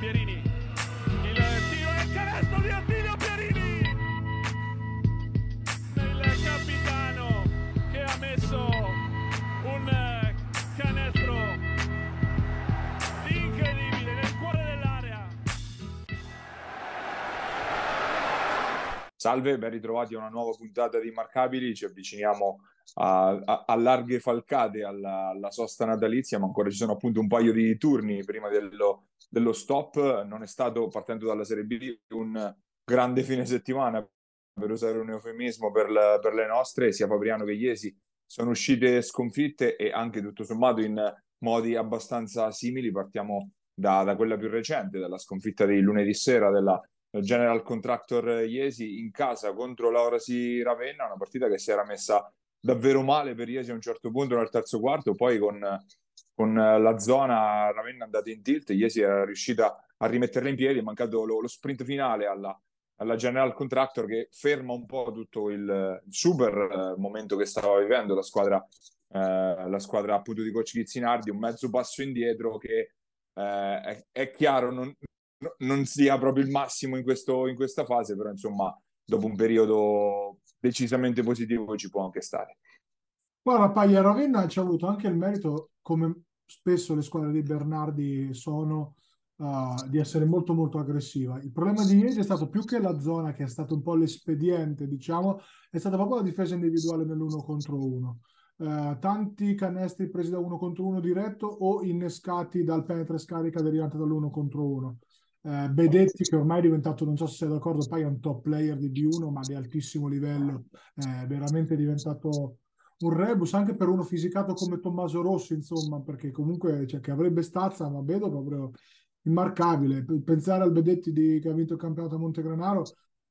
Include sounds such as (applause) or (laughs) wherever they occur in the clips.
Pierini. Il tiro e il canestro di Attilio Pierini. Il capitano che ha messo un canestro incredibile nel cuore dell'area. Salve, ben ritrovati a una nuova puntata di Immarcabili. Ci avviciniamo a, a, larghe falcate alla, alla, sosta natalizia, ma ancora ci sono appunto un paio di turni prima dello, dello stop. Non è stato, partendo dalla Serie B, un grande fine settimana, per usare un eufemismo, per, la, per le nostre, sia Fabriano che Iesi sono uscite sconfitte e anche tutto sommato in modi abbastanza simili. Partiamo da, da quella più recente, dalla sconfitta di lunedì sera della General Contractor Iesi in casa contro l'Aurasi Ravenna, una partita che si era messa davvero male per Iesi a un certo punto nel terzo quarto, poi con, con la zona Ravenna andata in tilt, Iesi era riuscita a rimetterla in piedi, è mancato lo, lo sprint finale alla, alla, General Contractor che ferma un po' tutto il, super eh, momento che stava vivendo la squadra, eh, la squadra appunto di coach Gizzinardi, un mezzo passo indietro che eh, è, è, chiaro non, non sia proprio il massimo in, questo, in questa fase, però insomma dopo un periodo decisamente positivo ci può anche stare. Guarda, Paglia Ravenna ci ha avuto anche il merito, come spesso le squadre di Bernardi sono, uh, di essere molto molto aggressiva. Il problema di ieri è stato più che la zona, che è stato un po' l'espediente, diciamo, è stata proprio la difesa individuale nell'uno contro uno. Uh, tanti canestri presi da uno contro uno diretto o innescati dal penetra scarica derivante dall'uno contro uno. Uh, Bedetti che ormai è diventato, non so se sei d'accordo, poi è un top player di B1 ma di altissimo livello, è veramente diventato un rebus anche per uno fisicato come Tommaso Rossi, insomma, perché comunque cioè, che avrebbe stazza, ma vedo proprio immarcabile. Pensare al Bedetti di, che ha vinto il campionato a Montegranaro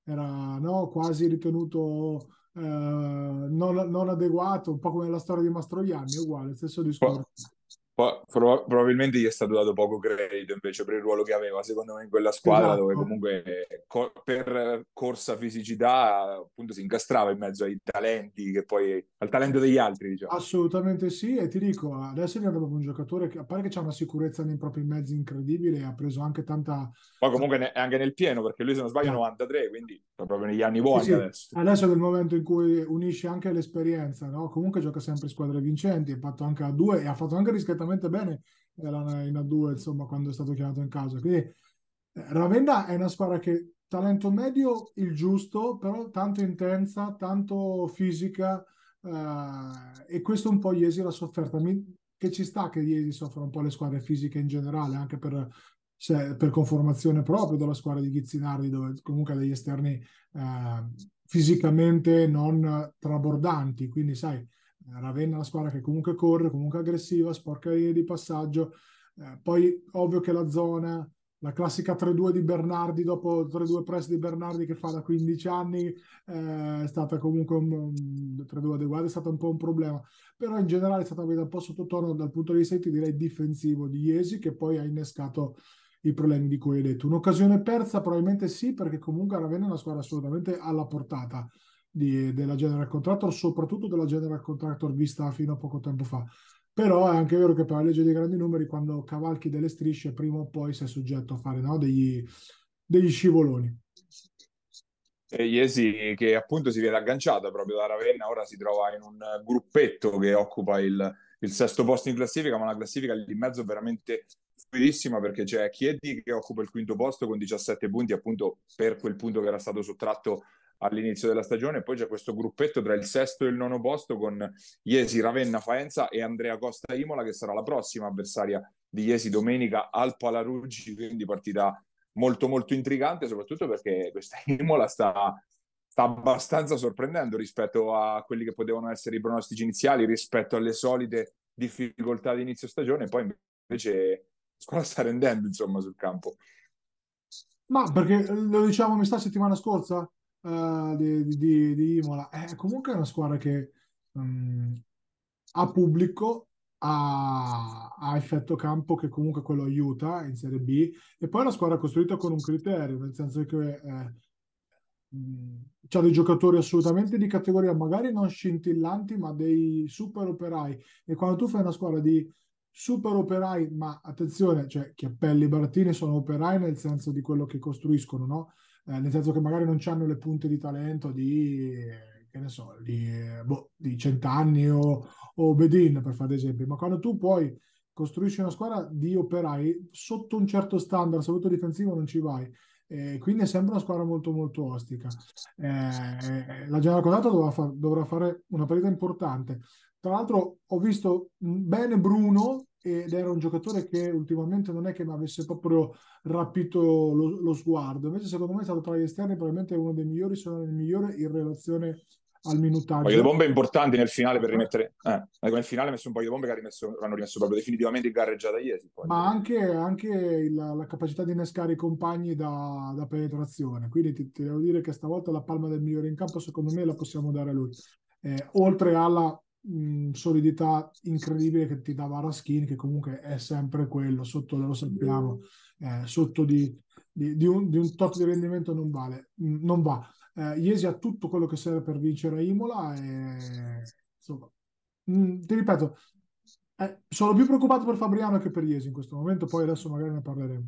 era no, quasi ritenuto eh, non, non, adeguato, un po' come la storia di Mastroianni, uguale, stesso discorso. Pro- probabilmente gli è stato dato poco credito invece per il ruolo che aveva, secondo me, in quella squadra esatto. dove comunque co- per corsa fisicità appunto si incastrava in mezzo ai talenti che poi al talento degli altri, diciamo. Assolutamente sì, e ti dico, adesso è diventato un giocatore che a parte che ha una sicurezza nei propri mezzi incredibile, ha preso anche tanta Poi comunque ne- è anche nel pieno, perché lui se non sbaglio è 93, quindi proprio negli anni buoni sì, adesso. Adesso è nel momento in cui unisce anche l'esperienza, no? Comunque gioca sempre squadre vincenti, ha fatto anche a due e ha fatto anche rischiatamente veramente bene in A2, insomma, quando è stato chiamato in casa. Quindi eh, Ravenna è una squadra che talento medio il giusto, però tanto intensa, tanto fisica eh, e questo un po' Iesi l'ha sofferta. Mi, che ci sta che Iesi soffra un po' le squadre fisiche in generale, anche per, se, per conformazione proprio della squadra di Ghizzinardi, dove comunque degli esterni eh, fisicamente non trabordanti, quindi sai, Ravenna è una squadra che comunque corre, comunque aggressiva, sporca di passaggio. Eh, poi ovvio che la zona, la classica 3-2 di Bernardi dopo 3-2 press di Bernardi che fa da 15 anni eh, è stata comunque un, un 3-2 adeguato, è stato un po' un problema. Però in generale è stata un po' sottotono dal punto di vista direi difensivo di Iesi che poi ha innescato i problemi di cui hai detto. Un'occasione persa probabilmente sì perché comunque Ravenna è una squadra assolutamente alla portata di, della General Contractor, soprattutto della General Contractor vista fino a poco tempo fa. Però è anche vero che per la legge dei grandi numeri, quando cavalchi delle strisce, prima o poi sei soggetto a fare no, degli, degli scivoloni. E Iesi che appunto si vede agganciata proprio da Ravenna, ora si trova in un gruppetto che occupa il, il sesto posto in classifica, ma la classifica lì in mezzo veramente fluidissima perché c'è Chiedi che occupa il quinto posto con 17 punti appunto per quel punto che era stato sottratto all'inizio della stagione. Poi c'è questo gruppetto tra il sesto e il nono posto con Iesi, Ravenna, Faenza e Andrea Costa Imola, che sarà la prossima avversaria di Iesi domenica al Palaruggi. Quindi partita molto, molto intrigante, soprattutto perché questa (laughs) Imola sta, sta abbastanza sorprendendo rispetto a quelli che potevano essere i pronostici iniziali, rispetto alle solite difficoltà di inizio stagione. Poi invece la squadra sta rendendo insomma sul campo. Ma perché lo diciamo mi sta settimana scorsa? Uh, di, di, di, Imola. È comunque una squadra che um, ha pubblico, ha, ha, effetto campo che comunque quello aiuta in Serie B e poi è una squadra costruita con un criterio, nel senso che eh, c'ha dei giocatori assolutamente di categoria, magari non scintillanti, ma dei super operai. E quando tu fai una squadra di super operai, ma attenzione, cioè Chiappelli e Barattini sono operai nel senso di quello che costruiscono, no? Eh, nel senso che magari non hanno le punte di talento di, che ne so, di, boh, di Centanni o, o Bedin, per fare esempio, ma quando tu poi costruisci una squadra di operai sotto un certo standard, soprattutto difensivo, non ci vai. Eh, quindi è sempre una squadra molto molto ostica. Eh, la General Codato far, dovrà, fare una partita importante. Tra l'altro ho visto bene Bruno ed era un giocatore che ultimamente non è che mi avesse proprio rapito lo, lo sguardo. Invece secondo me è stato tra gli esterni probabilmente uno dei migliori, se non il migliore in relazione al minutaggio. Un paio di bombe importanti nel finale per rimettere. Eh, nel finale ha messo un paio di bombe che hanno rimesso, hanno rimesso proprio definitivamente in gareggiata ieri. Poi. Ma anche, anche la, la, capacità di innescare i compagni da, da penetrazione. Quindi ti, ti, devo dire che stavolta la palma del migliore in campo, secondo me, la possiamo dare a lui. Eh, oltre alla mh, solidità incredibile che ti dava Raskin, che comunque è sempre quello, sotto lo sappiamo, eh, sotto di, di, di, un, di un tot di rendimento non vale, mh, non va eh, Iesi ha tutto quello che serve per vincere a Imola e insomma, mh, ti ripeto, eh, sono più preoccupato per Fabriano che per Iesi in questo momento, poi adesso magari ne parleremo.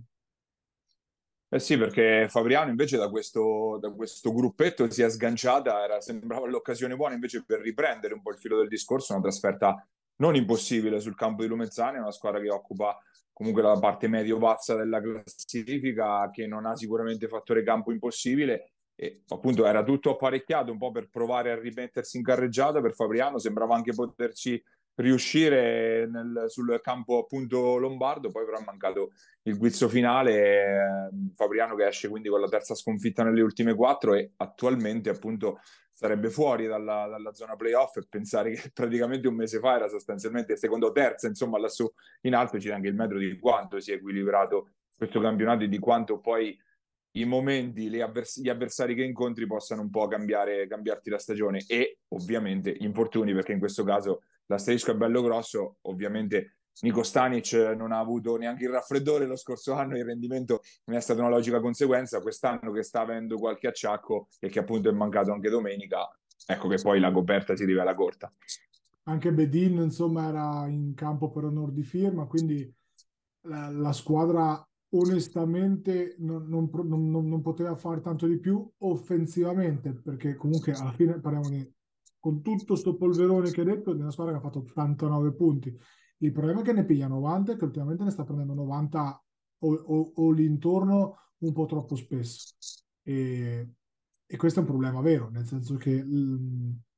Eh sì, perché Fabriano invece da questo, da questo gruppetto si è sganciata, era, sembrava l'occasione buona invece per riprendere un po' il filo del discorso, una trasferta non impossibile sul campo di Lumezzane, una squadra che occupa comunque la parte medio-bassa della classifica, che non ha sicuramente fattore campo impossibile e appunto era tutto apparecchiato un po' per provare a rimettersi in carreggiata. Per Fabriano, sembrava anche poterci riuscire nel, sul campo appunto lombardo, poi però è mancato il guizzo finale, eh, Fabriano che esce quindi con la terza sconfitta nelle ultime quattro e attualmente appunto sarebbe fuori dalla, dalla zona playoff e pensare che (laughs) praticamente un mese fa era sostanzialmente secondo o terza, insomma lassù in alto c'è anche il metro di quanto si è equilibrato questo campionato e di quanto poi i momenti, avvers- gli avversari che incontri possano un po' cambiare, cambiarti la stagione e ovviamente gli infortuni, perché in questo caso l'asterisco è bello grosso, ovviamente Nico Stanic non ha avuto neanche il raffreddore lo scorso anno, il rendimento ne è stata una logica conseguenza, quest'anno che sta avendo qualche acciacco e che appunto è mancato anche domenica, ecco che poi la coperta si rivela corta. Anche Bedin insomma era in campo per onor di firma, quindi la, la squadra onestamente non, non, non, non, poteva fare tanto di più offensivamente, perché comunque alla fine parliamo di, con tutto sto polverone che hai detto, di una squadra che ha fatto 89 punti. Il problema è che ne piglia 90 e che ultimamente ne sta prendendo 90 o, o, o l'intorno un po' troppo spesso. E, e, questo è un problema vero, nel senso che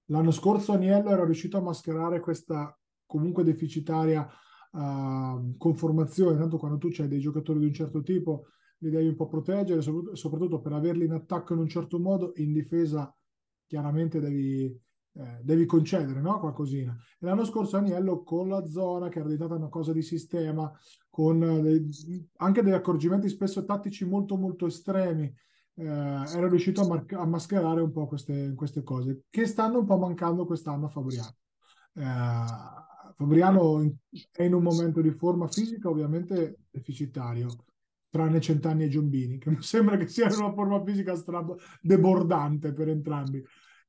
l'anno scorso Aniello era riuscito a mascherare questa comunque deficitaria uh, conformazione, tanto quando tu hai dei giocatori di un certo tipo li devi un po' proteggere, soprattutto per averli in attacco in un certo modo, in difesa chiaramente devi, eh, devi concedere no? qualcosina. E l'anno scorso Aniello con la zona, che era diventata una cosa di sistema, con dei, anche degli accorgimenti spesso tattici molto molto estremi, eh, era riuscito a, mar- a, mascherare un po' queste, queste, cose, che stanno un po' mancando quest'anno a Fabriano. Eh, Fabriano è in un momento di forma fisica ovviamente deficitario, tranne Centanni e Giombini, che mi sembra che sia una forma fisica strab- debordante per entrambi.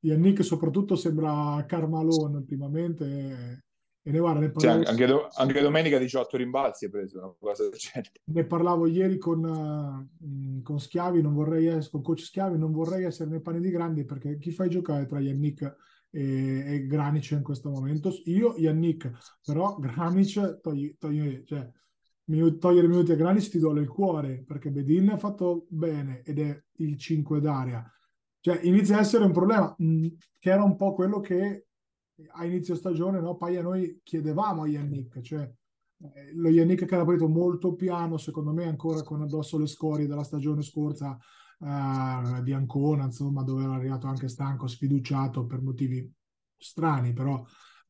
Yannick soprattutto sembra Carmalone ultimamente e, ne guarda, ne parlavo... Sì, anche, do, anche, domenica 18 rimbalzi è preso, una cosa del genere. Ne parlavo ieri con, uh, con Schiavi, non vorrei essere, con coach Schiavi, non vorrei essere nei panni di grandi perché chi fai giocare tra Yannick e, e Granic in questo momento. Io, Yannick, però Granic, togli, togli, cioè, togliere minuti a Granic ti duole il cuore perché Bedin ha fatto bene ed è il 5 d'area. Cioè, inizia a essere un problema mh, che era un po' quello che a inizio stagione, no? Poi a noi chiedevamo a Yannick, cioè eh, lo Yannick che era partito molto piano, secondo me ancora con addosso le scorie della stagione scorsa uh, di Ancona, insomma, dove era arrivato anche stanco, sfiduciato per motivi strani, però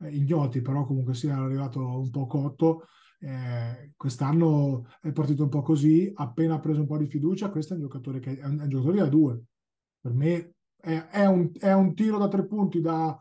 eh, ignoti, però comunque sia arrivato un po' cotto. Eh, quest'anno è partito un po' così, appena ha preso un po' di fiducia, questo è un giocatore che è un, è un giocatore da due. Per me è, è, un, è un tiro da tre punti da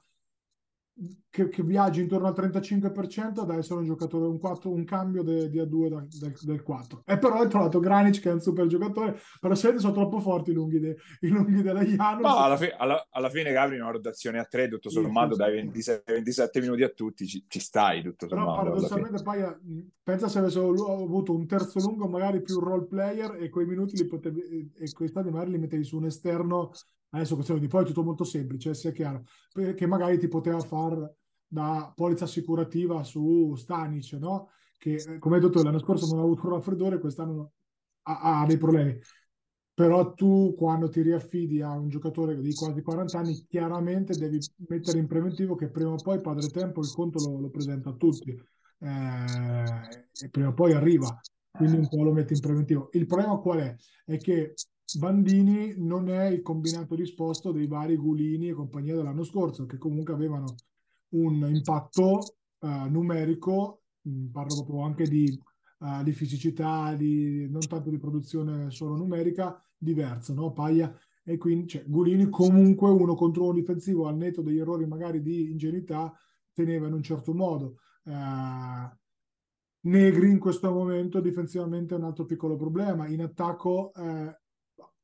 che, che, viaggia intorno al 35% ad essere un giocatore, un, 4, un cambio de, di A2 da, del, del, 4. E però hai trovato Granic che è un super giocatore, però se sono troppo forti i lunghi, de, i lunghi della Janus. No, alla, fi- alla, alla, fine Gabri una rotazione a 3, tutto sommato, sì, dai 26, 27 minuti a tutti, ci, ci stai tutto sommato. Però paradossalmente poi eh, pensa se avessero avuto un terzo lungo, magari più role player e quei minuti li potevi, e quei stati magari li mettevi su un esterno adesso questione di poi è tutto molto semplice, sia chiaro, perché magari ti poteva far da polizza assicurativa su Stanic, no? Che eh, come hai detto l'anno scorso non ha avuto un raffreddore, quest'anno ha, ha dei problemi. Però tu quando ti riaffidi a un giocatore di quasi 40 anni, chiaramente devi mettere in preventivo che prima o poi padre tempo il conto lo, lo presenta a tutti eh, e prima o poi arriva, quindi un po' lo metti in preventivo. Il problema qual è? È che Bandini non è il combinato disposto dei vari Gulini e compagnia dell'anno scorso, che comunque avevano un impatto uh, numerico, mh, parlo proprio anche di, uh, di, fisicità, di, non tanto di produzione solo numerica, diverso, no? Paglia e quindi cioè, Gulini comunque uno contro uno difensivo al netto degli errori magari di ingenuità teneva in un certo modo. Uh, Negri in questo momento difensivamente è un altro piccolo problema. In attacco eh,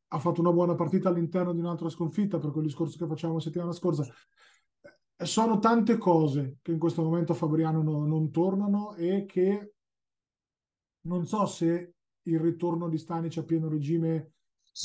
ha fatto una buona partita all'interno di un'altra sconfitta per quel discorso che facevamo la settimana scorsa. Eh, sono tante cose che in questo momento a Fabriano no, non tornano e che non so se il ritorno di Stanic a pieno regime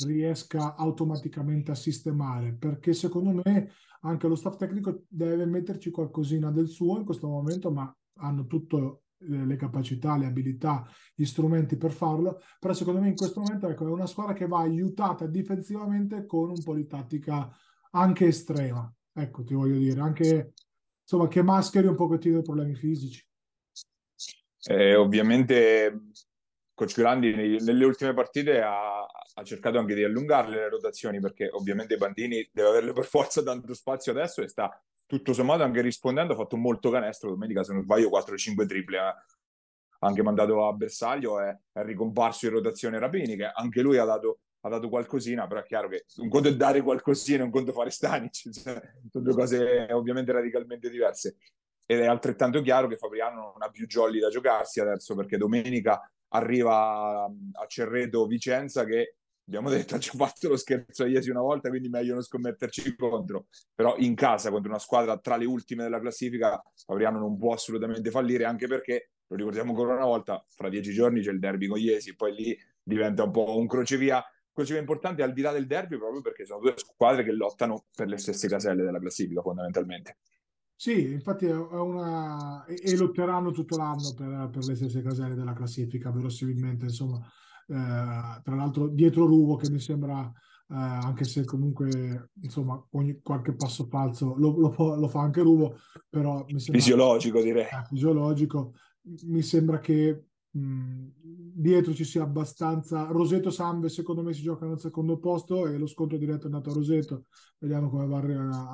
riesca automaticamente a sistemare, perché secondo me anche lo staff tecnico deve metterci qualcosina del suo in questo momento, ma hanno tutto le capacità, le abilità, gli strumenti per farlo, però secondo me in questo momento ecco, è una squadra che va aiutata difensivamente con un po' di tattica anche estrema, ecco ti voglio dire, anche insomma che mascheri un pochettino i problemi fisici. Eh, ovviamente Coach Grandi nelle ultime partite ha, ha, cercato anche di allungarle le rotazioni perché ovviamente Bandini deve averle per forza tanto spazio adesso e sta tutto sommato anche rispondendo ha fatto molto canestro domenica se non sbaglio 4-5 triple eh. anche mandato a bersaglio è, è, ricomparso in rotazione Rapini che anche lui ha dato, ha dato qualcosina però è chiaro che un conto è dare qualcosina un conto fare Stanic (laughs) cioè, sono due cose ovviamente radicalmente diverse ed è altrettanto chiaro che Fabriano non ha più jolly da giocarsi adesso perché domenica arriva a Cerreto Vicenza che abbiamo detto (laughs) ci ha fatto lo scherzo a Iesi una volta, quindi meglio non scommetterci contro. Però in casa contro una squadra tra le ultime della classifica, Fabriano non può assolutamente fallire, anche perché, lo ricordiamo ancora una volta, fra dieci giorni c'è il derby con Iesi, poi lì diventa un po' un crocevia. Crocevia importante al di là del derby, proprio perché sono due squadre che lottano per le stesse caselle della classifica, fondamentalmente. Sì, infatti è una... e, lotteranno tutto l'anno per, per le stesse caselle della classifica, verosimilmente, insomma tra l'altro dietro Ruvo che mi sembra, eh, anche se comunque insomma ogni, qualche passo falso lo, lo, lo fa anche Ruvo, però mi sembra... Fisiologico direi. Eh, fisiologico. Mi sembra che mh, dietro ci sia abbastanza... Roseto Sambe secondo me si giocano al secondo posto e lo scontro diretto è andato a Roseto, vediamo come va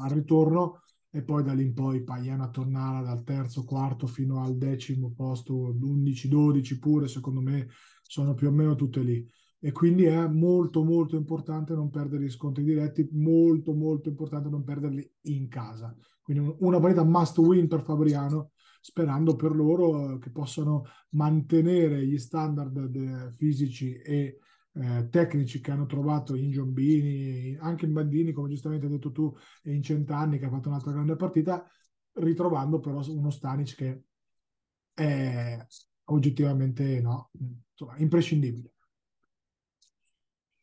al ritorno e poi da lì in poi Paiana tornare dal terzo, quarto fino al decimo posto, 11-12 pure, secondo me sono più o meno tutte lì. E quindi è molto molto importante non perdere gli scontri diretti, molto molto importante non perderli in casa. Quindi una partita must win per Fabriano, sperando per loro che possano mantenere gli standard fisici e eh, tecnici che hanno trovato in Giombini, anche in Bandini, come giustamente hai detto tu, e in Centanni che ha fatto un'altra grande partita, ritrovando però uno Stanic che è oggettivamente no, insomma, imprescindibile.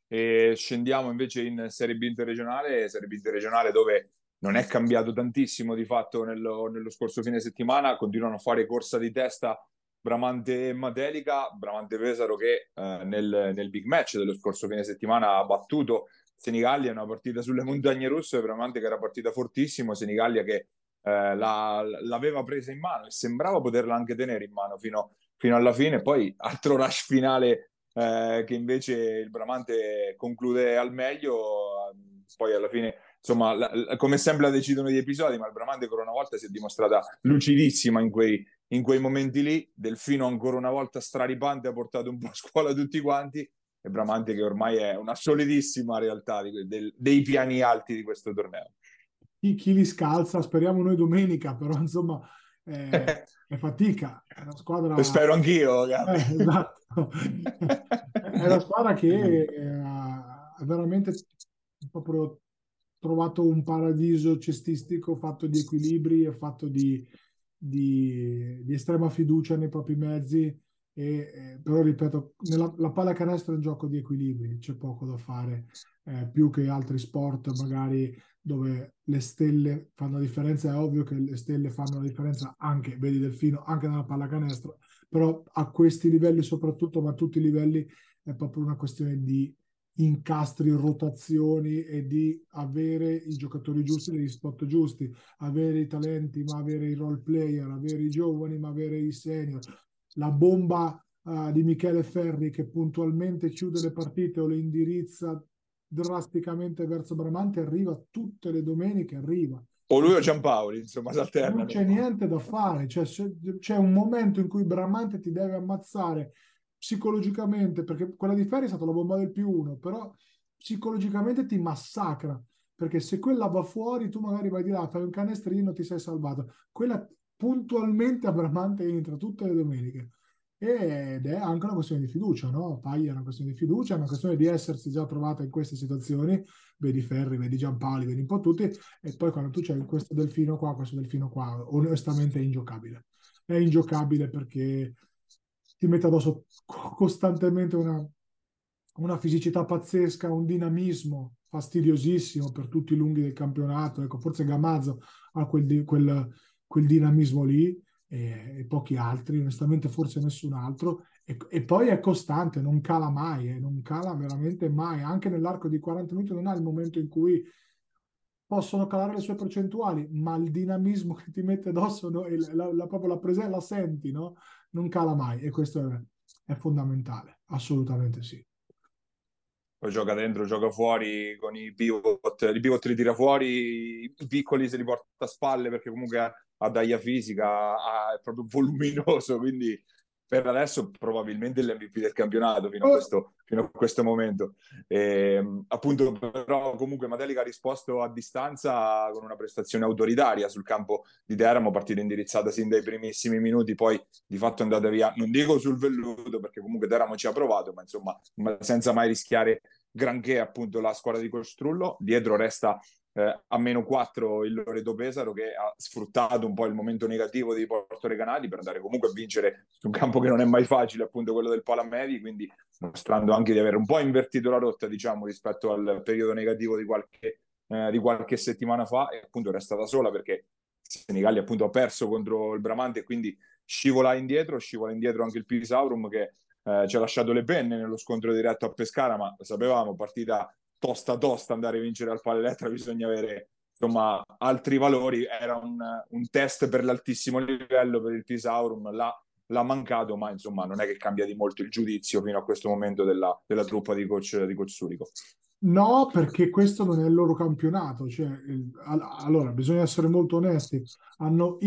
E scendiamo invece in Serie B interregionale, Serie B interregionale dove non è cambiato tantissimo di fatto nello, nello scorso fine settimana, continuano a fare corsa di testa Bramante e Matelica, Bramante Pesaro che eh, nel, nel, big match dello scorso fine settimana ha battuto Senigallia, una partita sulle montagne russe, Bramante che era partita fortissimo, Senigallia che eh, la, l'aveva presa in mano e sembrava poterla anche tenere in mano fino, fino alla fine, poi altro rush finale eh, che invece il Bramante conclude al meglio, poi alla fine insomma, la, la, come sempre decidono gli episodi, ma il Bramante ancora una volta si è dimostrata lucidissima in quei, in quei momenti lì. Delfino ancora una volta straripante ha portato un po' a scuola tutti quanti e Bramante che ormai è una solidissima realtà di, del, dei piani alti di questo torneo. chi, chi, li scalza, speriamo noi domenica, però insomma è, (laughs) è fatica. È una squadra... Lo spero anch'io, eh, esatto. (laughs) è una squadra che ha veramente proprio trovato un paradiso cestistico fatto di equilibri e fatto di, di, di estrema fiducia nei propri mezzi. E, eh, però ripeto, nella, la pallacanestro è un gioco di equilibri, c'è poco da fare, eh, più che altri sport magari dove le stelle fanno la differenza, è ovvio che le stelle fanno la differenza anche, vedi Delfino, anche nella pallacanestro, però a questi livelli soprattutto, ma a tutti i livelli è proprio una questione di incastri, rotazioni e di avere i giocatori giusti negli spot giusti, avere i talenti, ma avere i role player, avere i giovani, ma avere i senior. La bomba uh, di Michele Ferri che puntualmente chiude le partite o le indirizza drasticamente verso Bramante arriva tutte le domeniche, arriva. O lui o Giampaoli, insomma, si alterna. Non c'è niente da fare, cioè, c'è un momento in cui Bramante ti deve ammazzare psicologicamente, perché quella di Ferri è stata la bomba del più uno, però psicologicamente ti massacra, perché se quella va fuori tu magari vai di là, fai un canestrino, ti sei salvato. Quella puntualmente a Bramante entra tutte le domeniche ed è anche una questione di fiducia, no? Paglia è una questione di fiducia, è una questione di essersi già trovata in queste situazioni, vedi Ferri, vedi Giampali, vedi un po' tutti, e poi quando tu c'hai questo delfino qua, questo delfino qua, onestamente è ingiocabile. È ingiocabile perché ti mette addosso costantemente una, una fisicità pazzesca, un dinamismo fastidiosissimo per tutti i lunghi del campionato. Ecco, forse Gamazzo ha quel, quel, quel dinamismo lì e, e, pochi altri, onestamente forse nessun altro. E, e, poi è costante, non cala mai, eh, non cala veramente mai. Anche nell'arco di 40 minuti non ha il momento in cui possono calare le sue percentuali, ma il dinamismo che ti mette addosso, no? la, la, proprio la presenza, la senti, no? non cala mai e questo è, è fondamentale, assolutamente sì poi gioca dentro, gioca fuori con i pivot, i pivot li tira fuori, i piccoli se li porta a spalle perché comunque ha daglia fisica, ha, è proprio (laughs) voluminoso, quindi per adesso probabilmente l'MVP del campionato fino a oh. questo, fino a questo momento. E, ehm, appunto, però comunque Matelica ha risposto a distanza con una prestazione autoritaria sul campo di Teramo, partita indirizzata sin dai primissimi minuti, poi di fatto è andata via, non dico sul velluto perché comunque Teramo ci ha provato, ma insomma senza mai rischiare granché appunto la squadra di Costrullo. Dietro resta eh, a meno 4 il Loreto Pesaro che ha sfruttato un po' il momento negativo dei Porto Recanati per andare comunque a vincere su un campo che non è mai facile, appunto quello del Palamedi, quindi mostrando anche di aver un po' invertito la rotta, diciamo, rispetto al periodo negativo di qualche, eh, di qualche settimana fa e appunto resta da sola perché Senigalli appunto ha perso contro il Bramante e quindi scivola indietro, scivola indietro anche il Pisaurum che eh, ci ha lasciato le penne nello scontro diretto a Pescara, ma sapevamo, partita tosta tosta andare a vincere al Palelettra, bisogna avere insomma altri valori, era un, un test per l'altissimo livello per il Pisaurum, l'ha, l'ha, mancato, ma insomma non è che cambia di molto il giudizio fino a questo momento della, della truppa di coach, di coach Surico. No, perché questo non è il loro campionato. Cioè, il, allora, bisogna essere molto onesti. Hanno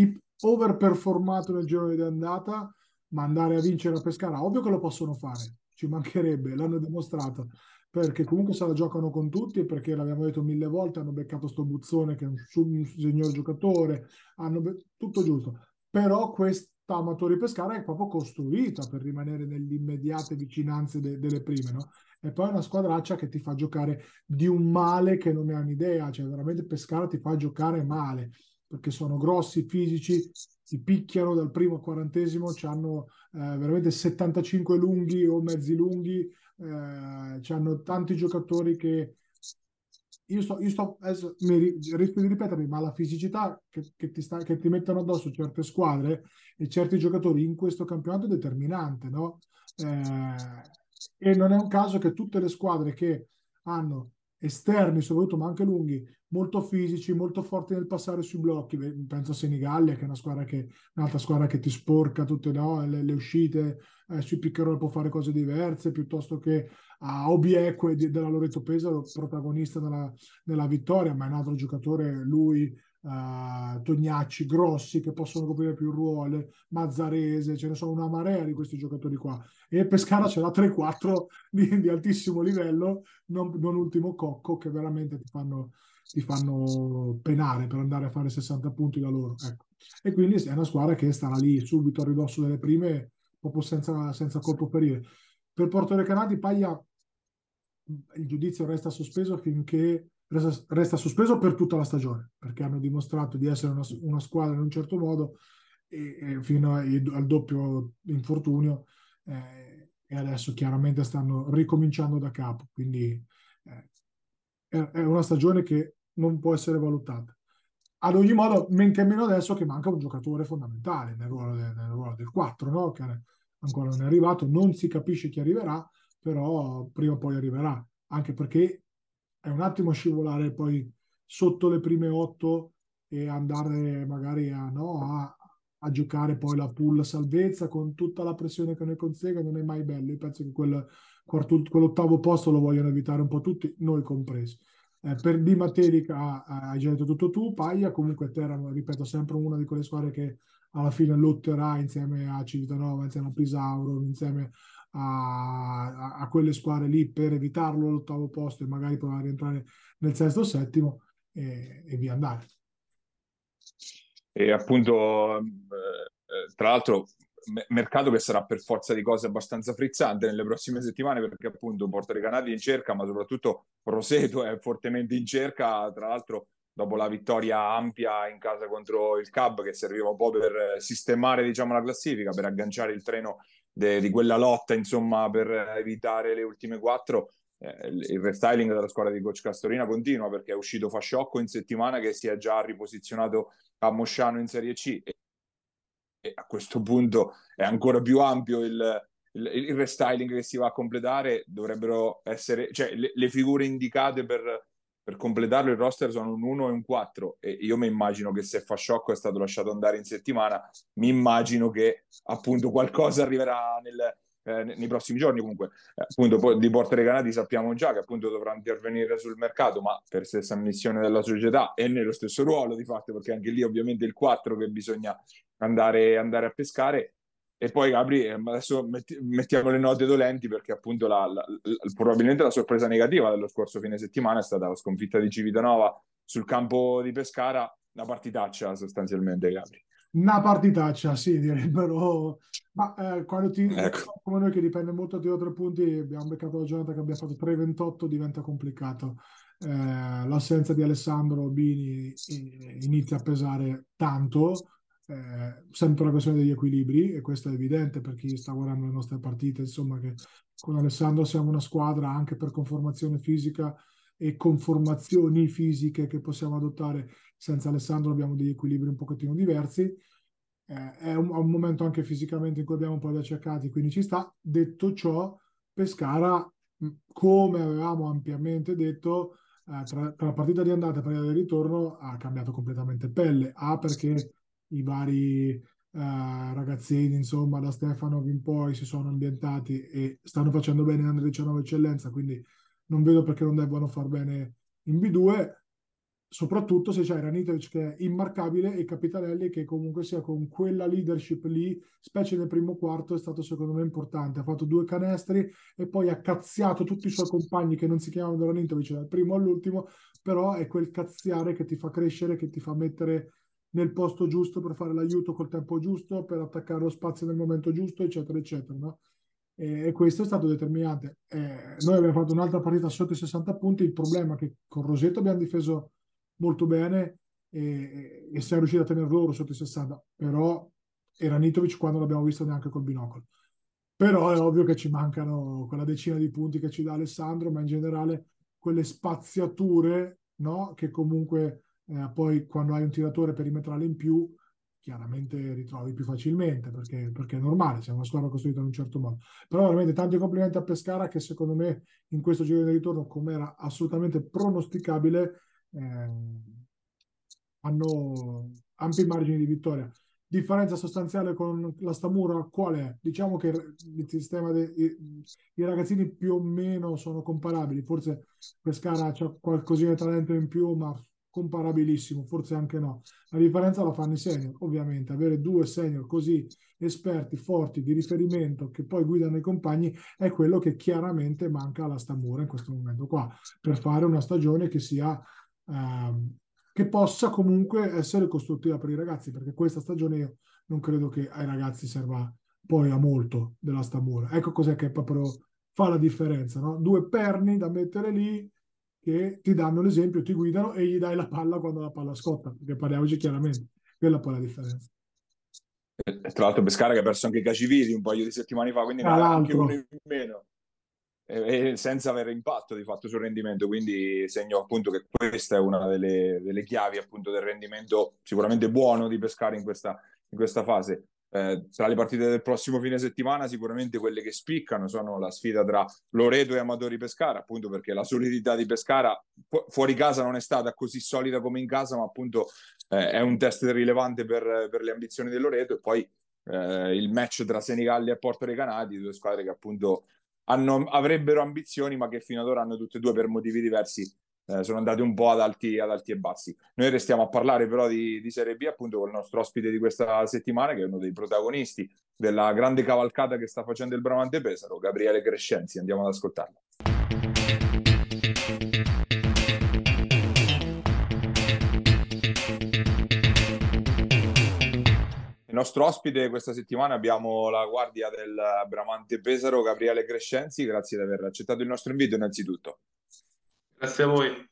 overperformato nel giro di andata, ma andare a vincere a Pescara, ovvio che lo possono fare, ci mancherebbe, l'hanno dimostrato perché comunque se la giocano con tutti perché l'abbiamo detto mille volte, hanno beccato sto Buzzone che è un, un signor giocatore, hanno be- tutto giusto. Però questa Amatori Pescara è proprio costruita per rimanere nelle immediate vicinanze de- delle prime, no? E poi è una squadraccia che ti fa giocare di un male che non ne ha un'idea, cioè veramente Pescara ti fa giocare male, perché sono grossi, fisici, si picchiano dal primo al quarantesimo, hanno eh, veramente 75 lunghi o mezzi lunghi, eh, hanno tanti giocatori che io sto, io sto adesso mi rischio di ripetermi, ma la fisicità che, che, ti sta, che ti mettono addosso certe squadre e certi giocatori in questo campionato è determinante, no? Eh, e non è un caso che tutte le squadre che hanno esterni soprattutto, ma anche lunghi, molto fisici, molto forti nel passare sui blocchi. Penso a Senigallia, che è una squadra che, un'altra squadra che ti sporca tutte no? le, le, uscite, eh, sui pick può fare cose diverse, piuttosto che a Obieque della Loreto Pesaro, protagonista nella, nella vittoria, ma è un altro giocatore, lui uh, Tognacci, grossi che possono coprire più ruoli, Mazzarese, ce ne sono una marea di questi giocatori qua. E Pescara ce l'ha 3-4 di, di, altissimo livello, non, non ultimo Cocco, che veramente ti fanno, ti fanno penare per andare a fare 60 punti da loro. Ecco. E quindi è una squadra che starà lì subito a ridosso delle prime, proprio senza, senza colpo ferire. Per Porto Recanati, Paglia, il giudizio resta sospeso finché resta, resta, sospeso per tutta la stagione, perché hanno dimostrato di essere una, una squadra in un certo modo e, e fino a, al doppio infortunio. Eh, e adesso chiaramente stanno ricominciando da capo, quindi eh, è una stagione che non può essere valutata. Ad ogni modo, men che meno adesso che manca un giocatore fondamentale nel ruolo, de, nel ruolo del 4, no? che ancora non è arrivato, non si capisce chi arriverà, però prima o poi arriverà, anche perché è un attimo scivolare poi sotto le prime otto e andare magari a, no, a, a giocare poi la pool salvezza con tutta la pressione che ne consegue non è mai bello. Io penso che quel, quell'ottavo posto lo vogliono evitare un po' tutti, noi compresi. Eh, per Di Materica hai già detto tutto tu, Paglia comunque Teramo, ripeto, sempre una di quelle squadre che alla fine lotterà insieme a Civitanova, insieme a Pisauro, insieme a, a, quelle squadre lì per evitarlo l'ottavo posto e magari provare a rientrare nel sesto o settimo e, e via andare. E appunto, eh, eh, tra l'altro, mercato che sarà per forza di cose abbastanza frizzante nelle prossime settimane perché appunto Porto Recanati in cerca, ma soprattutto Roseto è fortemente in cerca, tra l'altro dopo la vittoria ampia in casa contro il Cab che serviva un po' per sistemare diciamo, la classifica, per agganciare il treno de- di quella lotta insomma per evitare le ultime quattro. Eh, il restyling della squadra di Coach Castorina continua perché è uscito Fasciocco in settimana che si è già riposizionato a Mosciano in Serie C e, e a questo punto è ancora più ampio il, il, il, restyling che si va a completare. Dovrebbero essere, cioè le, le figure indicate per, per completarlo il roster sono un 1 e un 4 e io mi immagino che se Fasciocco è stato lasciato andare in settimana, mi immagino che appunto qualcosa arriverà nel, eh, nei prossimi giorni. Comunque eh, appunto di Porto Recanati sappiamo già che appunto dovrà intervenire sul mercato ma per stessa missione della società e nello stesso ruolo di fatto perché anche lì ovviamente il 4 che bisogna andare, andare a pescare e poi Gabri eh, adesso metti, mettiamo le note dolenti perché appunto la, la, la, probabilmente la sorpresa negativa dello scorso fine settimana è stata la sconfitta di Civitanova sul campo di Pescara una partitaccia sostanzialmente Gabri una partitaccia, sì, direbbero. Ma eh, quando ti ecco. come noi che dipende molto da tre punti, abbiamo beccato la giornata che abbiamo fatto 3-28, diventa complicato. Eh, l'assenza di Alessandro Bini inizia a pesare tanto, eh, sempre la questione degli equilibri, e questo è evidente per chi sta guardando le nostre partite, insomma, che con Alessandro siamo una squadra anche per conformazione fisica e conformazioni fisiche che possiamo adottare senza Alessandro abbiamo degli equilibri un pochettino diversi. Eh, è un, un, momento anche fisicamente in cui abbiamo un po' di accercati, quindi ci sta. Detto ciò, Pescara, come avevamo ampiamente detto, eh, tra, tra, la partita di andata e la partita di ritorno ha cambiato completamente pelle. A perché i vari eh, ragazzini, insomma, da Stefano in poi si sono ambientati e stanno facendo bene in Under 19 eccellenza, quindi non vedo perché non debbano far bene in B2 soprattutto se c'è Ranitovic che è immarcabile e Capitanelli che comunque sia con quella leadership lì, specie nel primo quarto, è stato secondo me importante. Ha fatto due canestri e poi ha cazziato tutti i suoi compagni che non si chiamano Ranitovic dal primo all'ultimo, però è quel cazziare che ti fa crescere, che ti fa mettere nel posto giusto per fare l'aiuto col tempo giusto, per attaccare lo spazio nel momento giusto, eccetera, eccetera. No? E, e, questo è stato determinante. Eh, noi abbiamo fatto un'altra partita sotto i 60 punti, il problema è che con Rosetto abbiamo difeso molto bene e, e si è riuscito a tenere loro sotto i 60, però era Nitovic quando l'abbiamo visto neanche col binocolo. Però è ovvio che ci mancano quella decina di punti che ci dà Alessandro, ma in generale quelle spaziature no? che comunque eh, poi quando hai un tiratore perimetrale in più chiaramente ritrovi più facilmente perché, perché, è normale, siamo una squadra costruita in un certo modo. Però veramente tanti complimenti a Pescara che secondo me in questo giro di ritorno, come era assolutamente pronosticabile, eh, hanno ampi margini di vittoria. Differenza sostanziale con la Stamura qual è? Diciamo che il sistema dei i ragazzini più o meno sono comparabili, forse Pescara ha qualcosina di talento in più, ma comparabilissimo, forse anche no. La differenza la fanno i senior, ovviamente. Avere due senior così esperti, forti, di riferimento, che poi guidano i compagni, è quello che chiaramente manca alla Stamura in questo momento qua, per fare una stagione che sia ehm, che possa comunque essere costruttiva per i ragazzi, perché questa stagione io non credo che ai ragazzi serva poi a molto della Stabora. Ecco cos'è che proprio fa la differenza, no? Due perni da mettere lì che ti danno l'esempio, ti guidano e gli dai la palla quando la palla scotta, perché parliamoci chiaramente, quella poi è la differenza. E, tra l'altro Pescara che ha perso anche Caciviti un paio di settimane fa, quindi ne ha anche uno in meno e, senza avere impatto di fatto sul rendimento, quindi segno appunto che questa è una delle, delle chiavi appunto del rendimento sicuramente buono di Pescara in questa, in questa fase. Eh, tra le partite del prossimo fine settimana, sicuramente quelle che spiccano sono la sfida tra Loreto e Amatori Pescara, appunto perché la solidità di Pescara fu- fuori casa non è stata così solida come in casa, ma appunto eh, è un test rilevante per, per, le ambizioni del Loreto. E poi eh, il match tra Senigallia e Porto Recanati, due squadre che appunto hanno, avrebbero ambizioni, ma che fino ad ora hanno tutte e due per motivi diversi eh, sono andate un po' ad alti, ad alti, e bassi. Noi restiamo a parlare però di, di, Serie B appunto con il nostro ospite di questa settimana che è uno dei protagonisti della grande cavalcata che sta facendo il Bramante Pesaro, Gabriele Crescenzi. Andiamo ad ascoltarlo. Il nostro ospite questa settimana abbiamo la guardia del Bramante Pesaro, Gabriele Crescenzi. Grazie di aver accettato il nostro invito innanzitutto. Grazie a voi.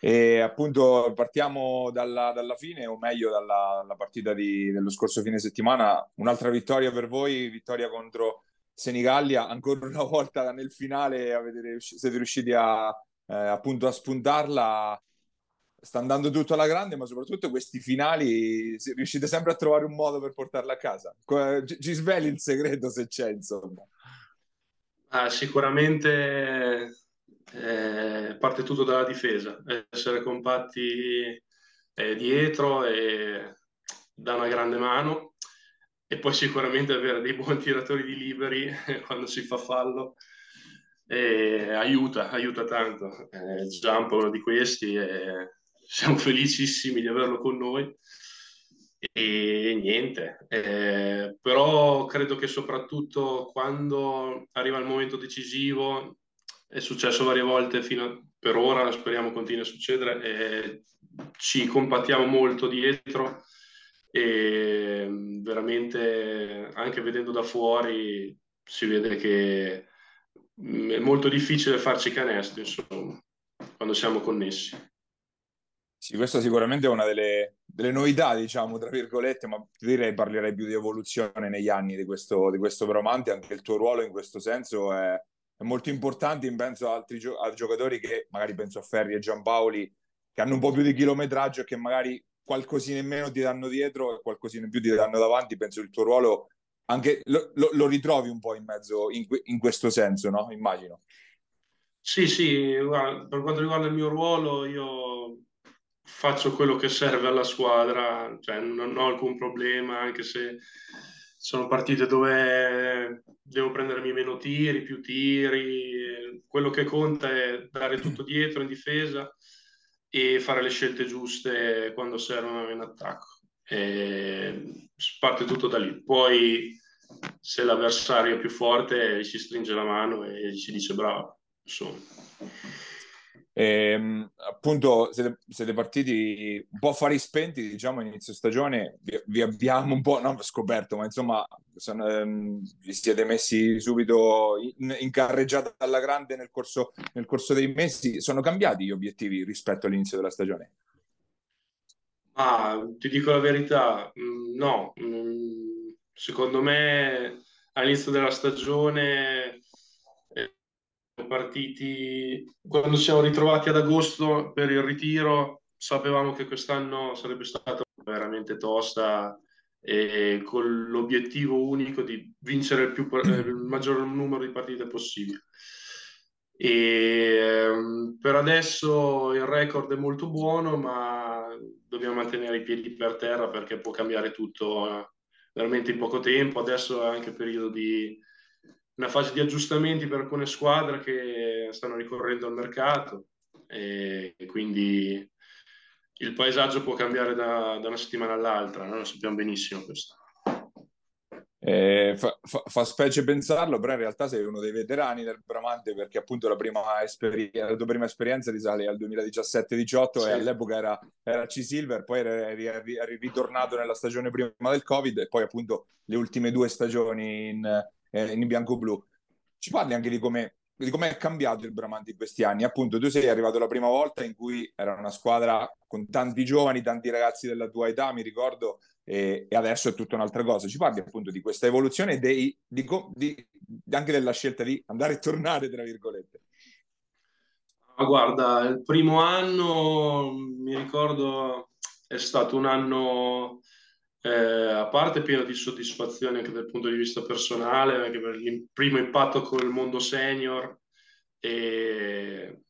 E appunto partiamo dalla, dalla fine, o meglio dalla, dalla partita di, dello scorso fine settimana. Un'altra vittoria per voi, vittoria contro Senigallia. Ancora una volta nel finale avete, siete riusciti a, eh, appunto a spuntarla. Sta andando tutto alla grande, ma soprattutto questi finali riuscite sempre a trovare un modo per portarla a casa. Ci sveli il segreto se c'è, insomma. Ah, sicuramente eh, parte tutto dalla difesa, essere compatti eh, dietro e da una grande mano e poi sicuramente avere dei buoni (laughs) tiratori di liberi quando si fa fallo eh, aiuta, aiuta tanto. Eh, Jump è uno di questi e siamo felicissimi di averlo con noi e niente, eh, però credo che soprattutto quando arriva il momento decisivo è successo varie volte fino a, per ora, speriamo continui a succedere, e ci compattiamo molto dietro e veramente anche vedendo da fuori si vede che è molto difficile farci canestro, insomma, quando siamo connessi. Sì, questa sicuramente è una delle, delle, novità, diciamo, tra virgolette, ma direi parlerei più di evoluzione negli anni di questo, di questo Bromante, anche il tuo ruolo in questo senso è, è molto importante, penso a altri gio- a giocatori che magari penso a Ferri e Giampaoli, che hanno un po' più di chilometraggio e che magari qualcosina in meno ti danno dietro e qualcosina in più ti danno davanti, penso il tuo ruolo anche lo, lo, lo ritrovi un po' in mezzo in, in questo senso, no? Immagino. Sì, sì, guarda, per quanto riguarda il mio ruolo, io faccio quello che serve alla squadra, cioè non ho alcun problema, anche se sono partite dove devo prendermi meno tiri, più tiri, quello che conta è dare tutto dietro in difesa e fare le scelte giuste quando servono in attacco. E parte tutto da lì. Poi se l'avversario è più forte ci stringe la mano e ci dice bravo. Insomma. E, ehm, appunto siete, siete, partiti un po' affari spenti, diciamo, inizio stagione, vi, vi abbiamo un po' non scoperto, ma insomma sono, ehm, vi siete messi subito in, in, carreggiata alla grande nel corso, nel corso dei mesi. Sono cambiati gli obiettivi rispetto all'inizio della stagione? Ah, ti dico la verità, mm, no. Mm, secondo me all'inizio della stagione partiti quando siamo ritrovati ad agosto per il ritiro, sapevamo che quest'anno sarebbe stata veramente tosta e con l'obiettivo unico di vincere il, più, eh, il maggior numero di partite possibile. E, ehm, per adesso il record è molto buono, ma dobbiamo mantenere i piedi per terra perché può cambiare tutto eh, veramente in poco tempo. Adesso è anche periodo di, una fase di aggiustamenti per alcune squadre che stanno ricorrendo al mercato e quindi il paesaggio può cambiare da, da una settimana all'altra, no? lo sappiamo benissimo questo. Eh, fa, fa, fa, specie pensarlo, però in realtà sei uno dei veterani del Bramante perché appunto la, prima esperi- la tua prima esperienza risale al 2017-18 sì. e all'epoca era, era C-Silver, poi eri, eri, eri, ritornato nella stagione prima del Covid e poi appunto le ultime due stagioni in, eh, in bianco-blu. Ci parli anche di come di come è cambiato il Bramante in questi anni. Appunto, tu sei arrivato la prima volta in cui era una squadra con tanti giovani, tanti ragazzi della tua età, mi ricordo, e, e adesso è tutta un'altra cosa. Ci parli appunto di questa evoluzione di, anche della scelta di andare e tornare, tra virgolette. Ma guarda, il primo anno mi ricordo è stato un anno eh, a parte pieno di soddisfazione anche dal punto di vista personale, anche per il primo impatto con il mondo senior e,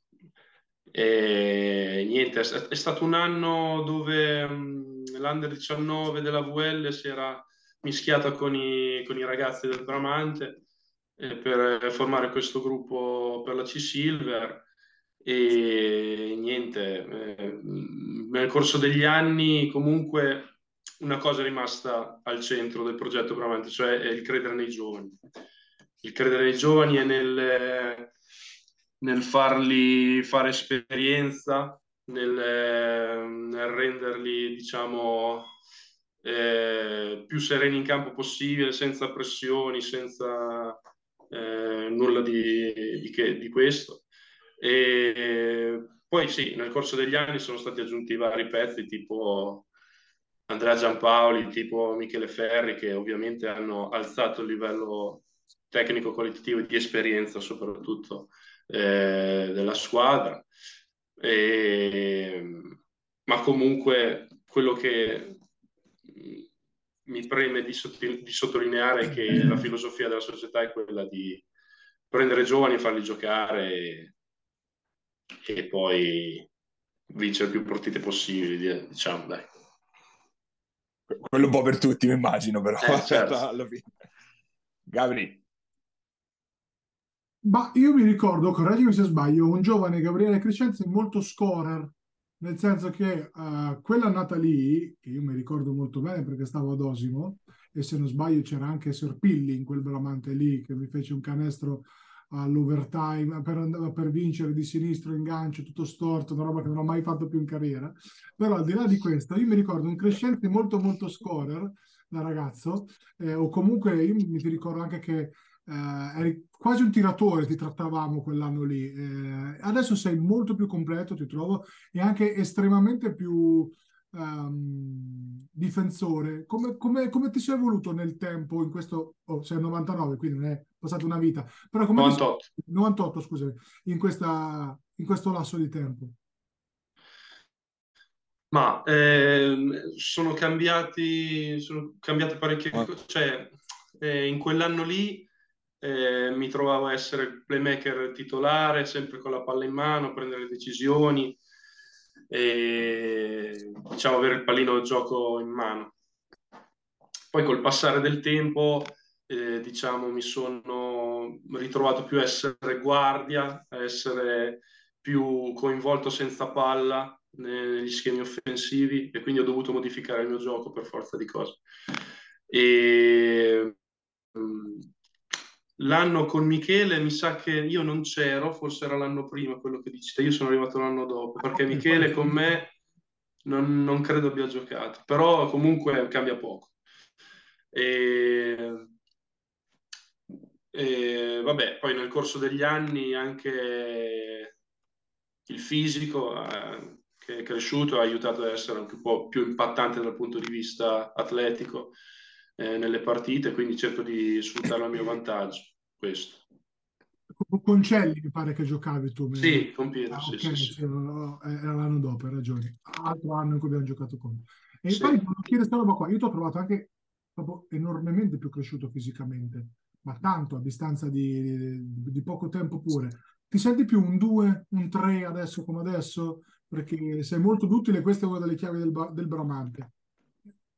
e niente, è, stato un anno dove um, l'Under 19 della VL si era mischiata con i, con i ragazzi del Bramante eh, per formare questo gruppo per la C-Silver. E niente, eh, nel corso degli anni comunque una cosa è rimasta al centro del progetto Bramante, cioè il credere nei giovani. Il credere nei giovani è nel, nel farli fare esperienza, nel, nel renderli, diciamo, eh, più sereni in campo possibile, senza pressioni, senza eh, nulla di, di, che, di questo. E poi sì, nel corso degli anni sono stati aggiunti vari pezzi, tipo Andrea Giampaoli, tipo Michele Ferri, che ovviamente hanno alzato il livello tecnico qualitativo e di esperienza soprattutto eh, della squadra. E, ma comunque quello che mi preme di, di, sottolineare è che la filosofia della società è quella di prendere giovani farli giocare e, e poi vincere più partite possibili, diciamo, dai quello un po' per tutti, mi immagino, però eh, certo. (laughs) alla fine. Gabri. Ma io mi ricordo, correggimi se sbaglio, un giovane Gabriele Crescenzi molto scorer, nel senso che uh, quella nata lì, che io mi ricordo molto bene perché stavo ad Osimo, e se non sbaglio c'era anche Serpilli in quel bramante lì che mi fece un canestro all'overtime per, per, vincere di sinistro in gancio, tutto storto, una roba che non ho mai fatto più in carriera. Però al di là di questo, io mi ricordo un crescente molto molto scorer da ragazzo, eh, o comunque io mi ricordo anche che eh, eri quasi un tiratore, ti trattavamo quell'anno lì. Eh, adesso sei molto più completo, ti trovo, e anche estremamente più um, difensore, come, come, come, ti sei evoluto nel tempo in questo, oh, sei 99, quindi non è passata una vita, però come 98, sei, 98 scusami, in, questa, in questo lasso di tempo? Ma eh, sono cambiati, sono cambiate parecchie cose, cioè eh, in quell'anno lì eh, mi trovavo a essere playmaker titolare, sempre con la palla in mano, prendere le decisioni, e diciamo avere il pallino del gioco in mano. Poi col passare del tempo, eh, diciamo, mi sono ritrovato più a essere guardia, a essere più coinvolto senza palla negli schemi offensivi e quindi ho dovuto modificare il mio gioco per forza di cose. E mm, L'anno con Michele mi sa che io non c'ero, forse era l'anno prima quello che dici io sono arrivato l'anno dopo, perché Michele con me non, non credo abbia giocato, però comunque cambia poco. E, e, vabbè, poi nel corso degli anni anche il fisico eh, che è cresciuto ha aiutato ad essere anche un po' più impattante dal punto di vista atletico eh, nelle partite, quindi cerco di sfruttarlo a mio vantaggio. Questo. Con Concelli mi pare che giocavi tu. Sì, con Pietro, ah, sì, okay, sì, sì. Era l'anno dopo, hai ragione. Altro anno in cui abbiamo giocato con. E sì. poi volevo chiedere questa roba qua. Io ti ho trovato anche proprio enormemente più cresciuto fisicamente, ma tanto a distanza di, di, di poco tempo pure. Ti senti più un 2, un 3 adesso come adesso? Perché sei molto utile, questa è una delle chiavi del, del Bramante.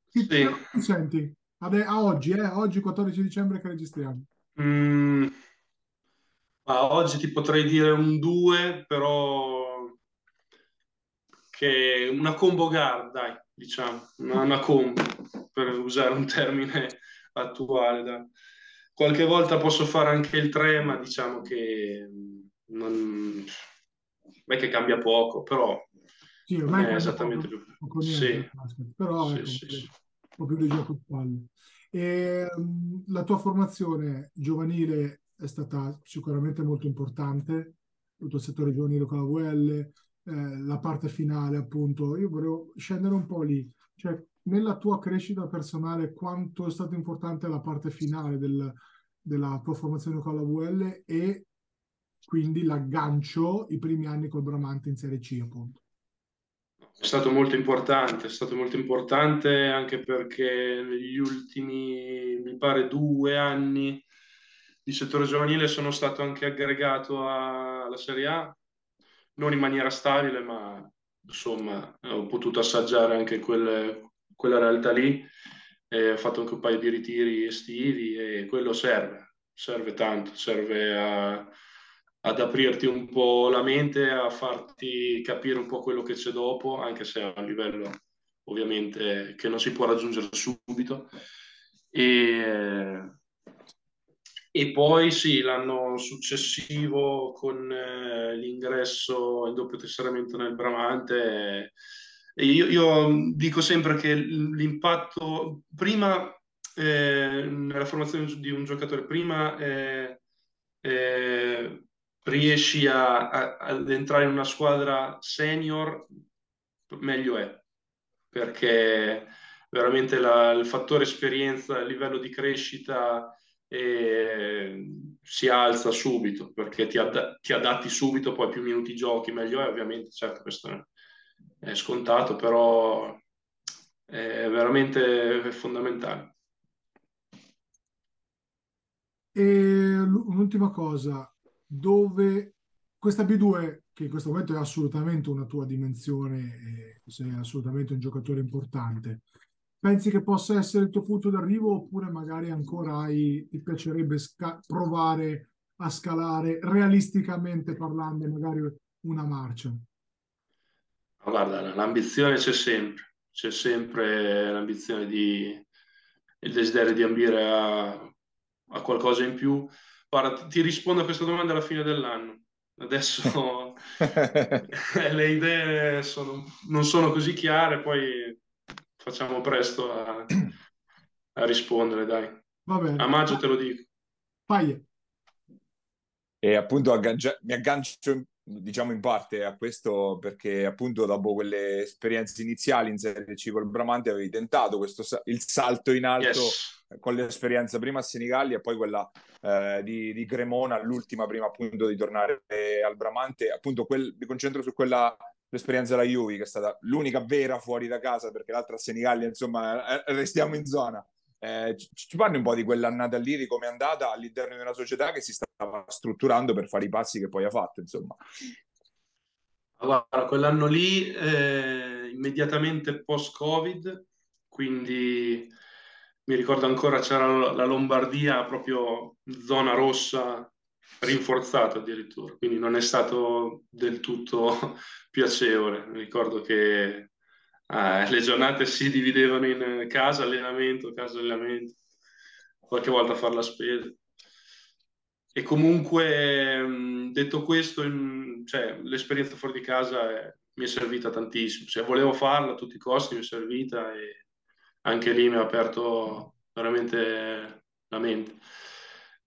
Sì. ti senti? A oggi, eh? oggi 14 dicembre che registriamo. Mm, oggi ti potrei dire un 2, però che una combo guard, dai, diciamo, una, una combo, per usare un termine attuale. Da. Qualche volta posso fare anche il 3, ma diciamo che non è che cambia poco, però sì, ormai è esattamente poco, più... Poco niente, sì. Però ecco, sì, sì, un po' più di gioco di palle. E, um, la tua formazione giovanile è stata sicuramente molto importante, tutto il settore giovanile con la VL, eh, la parte finale appunto. Io volevo scendere un po' lì, cioè nella tua crescita personale quanto è stata importante la parte finale del, della tua formazione con la VL e quindi l'aggancio i primi anni col Bramante in Serie C appunto. È stato molto importante, è stato molto importante anche perché negli ultimi, mi pare, due anni di settore giovanile sono stato anche aggregato alla Serie A, non in maniera stabile, ma insomma ho potuto assaggiare anche quelle, quella realtà lì. E ho fatto anche un paio di ritiri estivi e quello serve, serve tanto, serve a ad aprirti un po' la mente, a farti capire un po' quello che c'è dopo, anche se a un livello ovviamente che non si può raggiungere subito. E, e poi sì, l'anno successivo con eh, l'ingresso in doppio tesseramento nel Bramante, eh, io, io, dico sempre che l'impatto prima eh, nella formazione di un giocatore, prima riesci a, a, ad entrare in una squadra senior, meglio è, perché veramente la, il fattore esperienza, il livello di crescita eh, si alza subito, perché ti, ad, ti, adatti subito, poi più minuti giochi, meglio è, ovviamente, certo questo è scontato, però è veramente fondamentale. E un'ultima cosa, dove questa B2, che in questo momento è assolutamente una tua dimensione, sei assolutamente un giocatore importante, pensi che possa essere il tuo punto d'arrivo oppure magari ancora hai, ti piacerebbe sca- provare a scalare realisticamente parlando magari una marcia? Guarda, l'ambizione c'è sempre, c'è sempre l'ambizione di, il desiderio di ambire a, a qualcosa in più Guarda, ti rispondo a questa domanda alla fine dell'anno. Adesso (laughs) (laughs) le idee sono, non sono così chiare, poi facciamo presto a, a rispondere, dai. Va bene. A maggio te lo dico. Vai. E appunto aggancia- mi aggancio diciamo in parte a questo perché appunto dopo quelle esperienze iniziali in Serie C col Bramante avevi tentato questo, il salto in alto yes. Con l'esperienza prima a Senigallia e poi quella eh, di, di, Cremona, l'ultima prima appunto di tornare al Bramante, appunto quel, mi concentro su quella l'esperienza della Juve che è stata l'unica vera fuori da casa perché l'altra a Senigallia insomma eh, restiamo in zona eh, ci, ci parli un po' di quell'annata lì, di come è andata all'interno di una società che si stava strutturando per fare i passi che poi ha fatto, insomma. Guarda, quell'anno lì, eh, immediatamente post-Covid, quindi mi ricordo ancora c'era la Lombardia proprio zona rossa rinforzata addirittura, quindi non è stato del tutto (laughs) piacevole. Mi ricordo che eh, le giornate si dividevano in casa, allenamento, casa, allenamento, qualche volta fare la spesa. E comunque, detto questo, in, cioè, l'esperienza fuori di casa è, mi è servita tantissimo. Cioè, volevo farla a tutti i costi, mi è servita e anche lì mi ha aperto veramente la mente.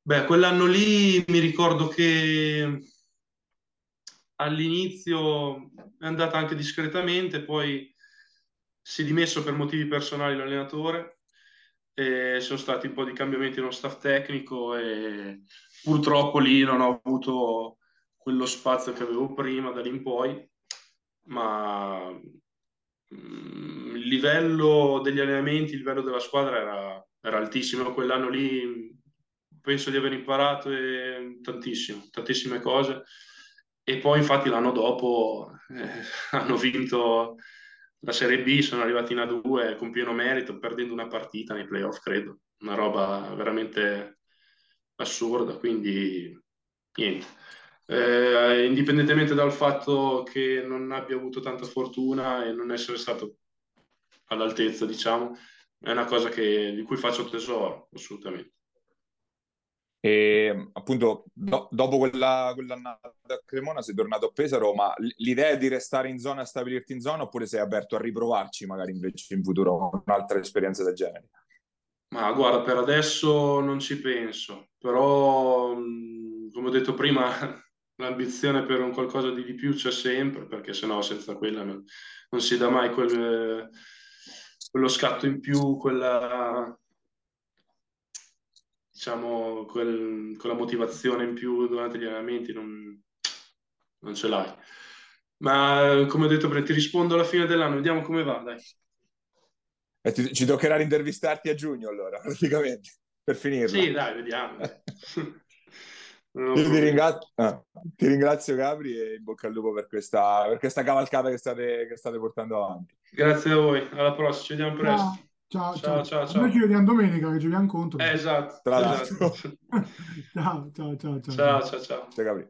Beh, quell'anno lì mi ricordo che all'inizio è andata anche discretamente, poi si è dimesso per motivi personali l'allenatore, sono stati un po' di cambiamenti nello staff tecnico e purtroppo lì non ho avuto quello spazio che avevo prima da lì in poi, ma il livello degli allenamenti, il livello della squadra era, era altissimo. Quell'anno lì penso di aver imparato e, tantissimo, tantissime cose. E poi infatti l'anno dopo eh, (laughs) hanno vinto la Serie B sono arrivati in A2 con pieno merito, perdendo una partita nei playoff, credo. Una roba veramente assurda, quindi niente. Eh, indipendentemente dal fatto che non abbia avuto tanta fortuna e non essere stato all'altezza, diciamo, è una cosa che, di cui faccio tesoro, assolutamente. E appunto, do, dopo quella, quell'annata a Cremona sei tornato a Pesaro, ma l'idea è di restare in zona e stabilirti in zona oppure sei aperto a riprovarci magari invece in futuro un'altra esperienza del genere? Ma guarda, per adesso non ci penso, però come ho detto prima, l'ambizione per un qualcosa di, di più c'è sempre, perché sennò senza quella non, non si dà mai quel, quello scatto in più, quella, diciamo, quel, quella motivazione in più durante gli allenamenti non, non ce l'hai. Ma come ho detto ti rispondo alla fine dell'anno, vediamo come va, dai. E ti, ci toccherà intervistarti a giugno allora, (laughs) praticamente, per finirla. Sì, dai, vediamo. (laughs) Io ti ringrazio, ah, ti ringrazio, Gabri e in bocca al lupo per questa, per questa cavalcata che state, che state, portando avanti. Grazie a voi, alla prossima, ci vediamo presto. Ciao, ciao, ciao. ciao. Noi ci vediamo domenica che giochiamo contro. Eh, esatto. Tra l'altro. (laughs) ciao, ciao, ciao, ciao. Ciao, ciao, ciao. Ciao, Gabri.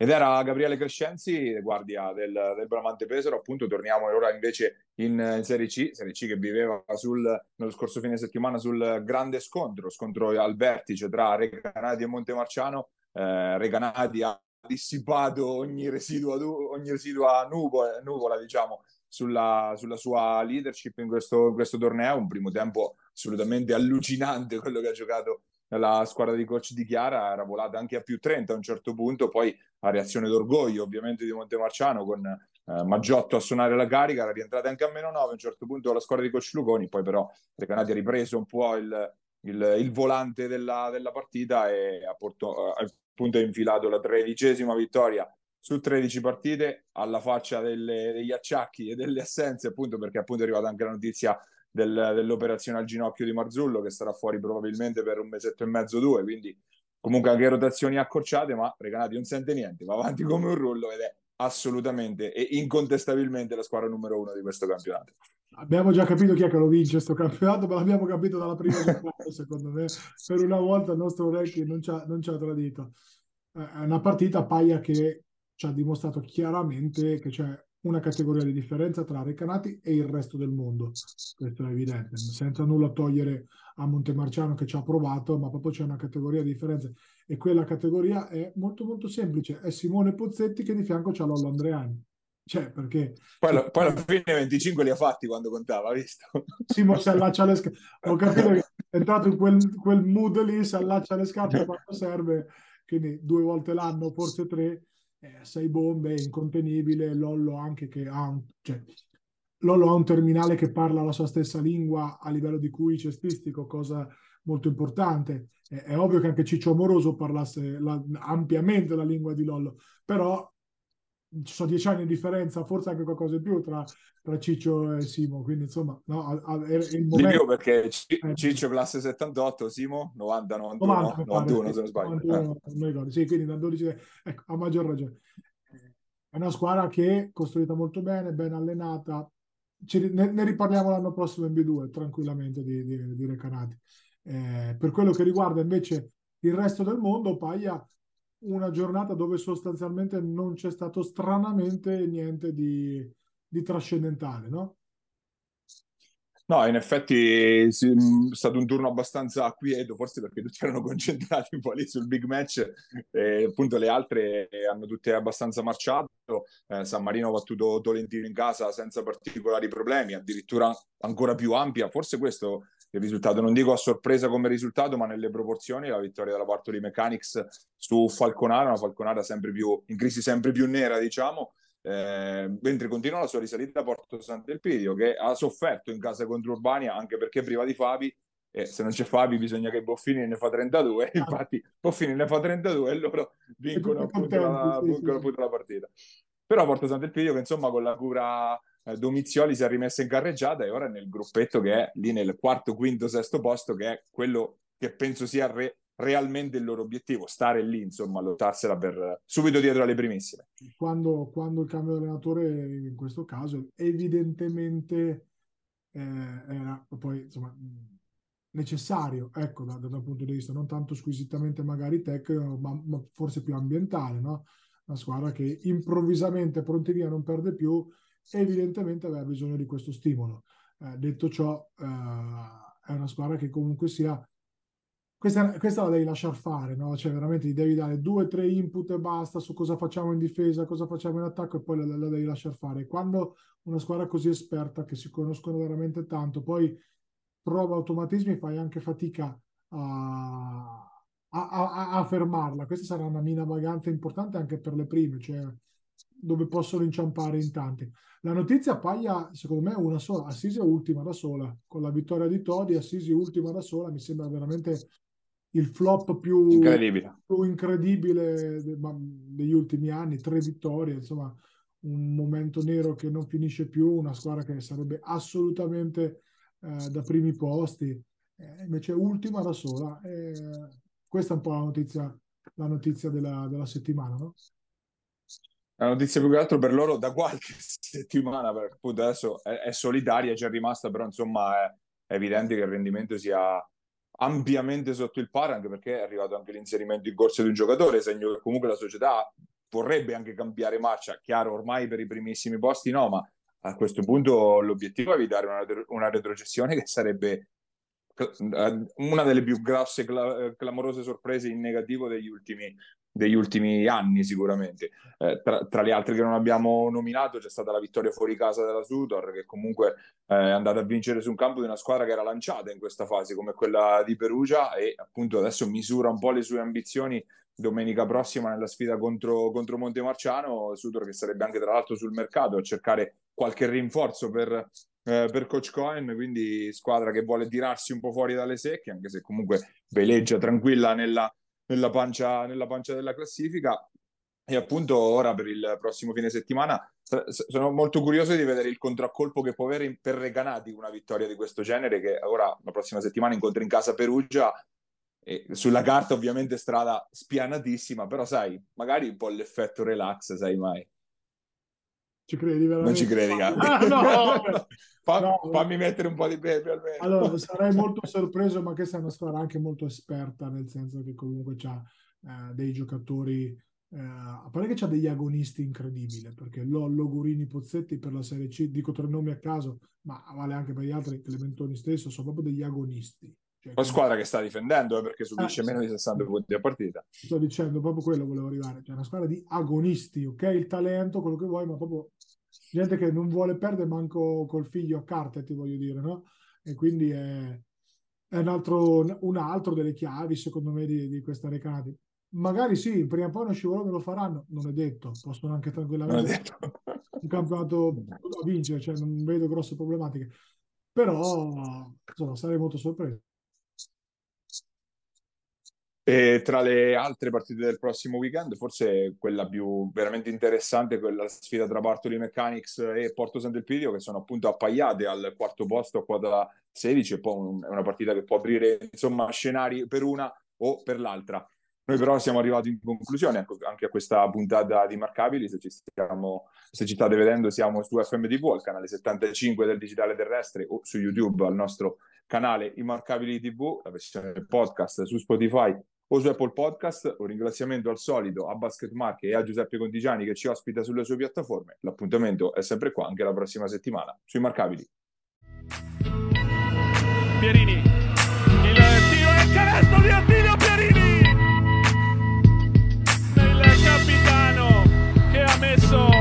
Ed era Gabriele Crescenzi, guardia del, del Bramante Pesaro. Appunto, torniamo ora invece in, in, Serie C, Serie C che viveva sul, nello scorso fine settimana sul grande scontro, scontro al vertice tra Recanati e Montemarciano. Eh, Recanati ha dissipato ogni residua, ogni residua nuvola, nuvola diciamo, sulla, sulla, sua leadership in questo, in questo torneo. Un primo tempo assolutamente allucinante quello che ha giocato la squadra di coach di Chiara era volata anche a più 30 a un certo punto, poi a reazione d'orgoglio ovviamente di Montemarciano con eh, Maggiotto a suonare la carica, era rientrata anche a meno 9 a un certo punto la squadra di coach Luconi, poi però Recanati ha ripreso un po' il, il, il volante della, della, partita e ha porto, appunto infilato la tredicesima vittoria su 13 partite alla faccia delle, degli acciacchi e delle assenze appunto perché appunto è arrivata anche la notizia del, dell'operazione al ginocchio di Marzullo che sarà fuori probabilmente per un mesetto e mezzo, due, quindi comunque anche rotazioni accorciate, ma Recanati non sente niente, va avanti come un rullo ed è assolutamente e incontestabilmente la squadra numero uno di questo campionato. Abbiamo già capito chi è che lo vince questo campionato, ma l'abbiamo capito dalla prima giornata, secondo me. Per una volta il nostro Recchi non ci ha, non ci ha tradito. È una partita paia che ci ha dimostrato chiaramente che c'è una categoria di differenza tra Recanati e il resto del mondo, questo è evidente, senza nulla togliere a Montemarciano che ci ha provato, ma proprio c'è una categoria di differenza e quella categoria è molto molto semplice, è Simone Pozzetti che di fianco c'ha Lollo Andreani. Cioè, perché... Poi, lo, poi alla fine 25 li ha fatti quando contava, visto? Simo si allaccia le scarpe. Ho capito che è entrato in quel, quel mood lì, si allaccia le scarpe quando serve, quindi due volte l'anno, forse tre, eh, sei bombe, incontenibile, Lollo anche che ha un, cioè, Lollo ha un terminale che parla la sua stessa lingua a livello di QI cestistico, cosa molto importante. Eh, è ovvio che anche Ciccio Amoroso parlasse la, ampiamente la lingua di Lollo, però ci sono dieci anni di differenza, forse anche qualcosa in più tra, tra Ciccio e Simo, quindi insomma no, è il momento... Di più perché C- eh. Ciccio classe 78, Simo 90, 91, 90, 91 pare, se non sbaglio. 91, eh. non ricordo, sì, quindi da 12, ecco, a maggior ragione. È una squadra che è costruita molto bene, ben allenata, Ci, ne, ne, riparliamo l'anno prossimo in B2 tranquillamente di, di, di Recanati. Eh, per quello che riguarda invece il resto del mondo, Paglia una giornata dove sostanzialmente non c'è stato stranamente niente di, di trascendentale, no? No, in effetti è stato un turno abbastanza quieto, forse perché tutti erano concentrati un po' lì sul big match, e appunto le altre hanno tutte abbastanza marciato. Eh, San Marino ha battuto Tolentino in casa senza particolari problemi, addirittura ancora più ampia. Forse questo il risultato. Non dico a sorpresa come risultato, ma nelle proporzioni la vittoria della Bartoli Mechanics su Falconara, una Falconara sempre più in crisi sempre più nera, diciamo. Eh, mentre continua la sua risalita a Porto Sant'Elpidio che ha sofferto in casa contro Urbania anche perché priva di Fabi e se non c'è Fabi bisogna che Boffini ne fa 32 ah. (laughs) infatti Boffini ne fa 32 e loro vincono appunto, la, sì, vincono appunto la partita però Porto Sant'Elpidio che insomma con la cura Domizioli si è rimessa in carreggiata e ora è nel gruppetto che è lì nel quarto, quinto, sesto posto, che è quello che penso sia re- realmente il loro obiettivo, stare lì, insomma, lottarsela per subito dietro alle primissime. Quando, quando il cambio di allenatore, in questo caso, evidentemente eh, era poi, insomma, necessario, ecco, da, da, un punto di vista non tanto squisitamente magari tecnico, ma, ma forse più ambientale, no? Una squadra che improvvisamente pronti via non perde più, evidentemente aveva bisogno di questo stimolo. Eh, detto ciò, eh, è una squadra che comunque sia questa, questa, la devi lasciar fare, no? Cioè, veramente gli devi dare due tre input e basta su cosa facciamo in difesa, cosa facciamo in attacco e poi la, la devi lasciar fare. Quando una squadra così esperta, che si conoscono veramente tanto, poi trova automatismi, fai anche fatica a, a, a, a fermarla. Questa sarà una mina vagante importante anche per le prime, cioè dove possono inciampare in tanti. La notizia paglia, secondo me, una sola. Assisi è ultima da sola. Con la vittoria di Todi, Assisi ultima da sola, mi sembra veramente il flop più incredibile, più incredibile degli ultimi anni, tre vittorie, insomma un momento nero che non finisce più, una squadra che sarebbe assolutamente eh, da primi posti, eh, invece ultima da sola. Eh, questa è un po' la notizia, la notizia della, della settimana, no? La notizia più che altro per loro da qualche (laughs) settimana, perché appunto adesso è, è solidaria, è già rimasta, però insomma è, è evidente che il rendimento sia ampiamente sotto il par, anche perché è arrivato anche l'inserimento in corso di un giocatore, segno che comunque la società vorrebbe anche cambiare marcia, chiaro ormai per i primissimi posti no, ma a questo punto l'obiettivo è evitare una, una retrocessione che sarebbe una delle più grosse, clamorose sorprese in negativo degli ultimi, degli ultimi anni sicuramente. Eh, tra, tra, le altre che non abbiamo nominato c'è stata la vittoria fuori casa della Sudor che comunque eh, è andata a vincere su un campo di una squadra che era lanciata in questa fase come quella di Perugia e appunto adesso misura un po' le sue ambizioni domenica prossima nella sfida contro, contro Montemarciano, Sudor che sarebbe anche tra l'altro sul mercato a cercare qualche rinforzo per, eh, per Coach Cohen, quindi squadra che vuole tirarsi un po' fuori dalle secche, anche se comunque veleggia tranquilla nella, nella, pancia, nella pancia della classifica. E appunto ora per il prossimo fine settimana sono molto curioso di vedere il contraccolpo che può avere per Recanati una vittoria di questo genere che ora la prossima settimana incontra in casa Perugia e sulla carta ovviamente strada spianatissima, però sai, magari un po' l'effetto relax, sai mai. Ci credi veramente? Non ci credi, ah, no. (laughs) Fa, no, fammi mettere un po' di pepe almeno. Allora, (laughs) sarei molto sorpreso, ma questa è una squadra anche molto esperta, nel senso che comunque ha eh, dei giocatori, eh, a parte che ha degli agonisti incredibili, perché Lollo, Gurini, Pozzetti per la Serie C, dico tre nomi a caso, ma vale anche per gli altri, Clementoni stesso, sono proprio degli agonisti. Cioè, Una squadra che sta difendendo eh, perché subisce ah, meno di 60 punti a partita. Sto dicendo proprio quello volevo arrivare. Cioè, una squadra di agonisti, ok? Il talento, quello che vuoi, ma proprio gente che non vuole perdere manco col figlio a carte, ti voglio dire, no? E quindi è, è un, altro, un altro delle chiavi, secondo me, di, di questa Recanati. Magari sì, prima o poi uno scivolone lo faranno, non è detto, possono anche tranquillamente un (laughs) campionato a vincere, cioè non vedo grosse problematiche. Però, insomma, sarei molto sorpreso. E tra le altre partite del prossimo weekend, forse quella più veramente interessante quella sfida tra Bartoli Mechanics e Porto Sant'Elpidio, che sono appunto appaiate al quarto posto a quota 16, e poi è una partita che può aprire insomma scenari per una o per l'altra. Noi però siamo arrivati in conclusione anche a questa puntata di Marcabili, se ci, stiamo, se ci state vedendo siamo su FMTV, al canale 75 del Digitale Terrestre o su YouTube al nostro canale Immarcabili TV, la versione podcast su Spotify o su Apple Podcast. Un ringraziamento al solito a Basket Mark e a Giuseppe Contigiani che ci ospita sulle sue piattaforme. L'appuntamento è sempre qua anche la prossima settimana sui Marcabili. Pierini, il tiro è canestro di Attilio Pierini! Il capitano che ha messo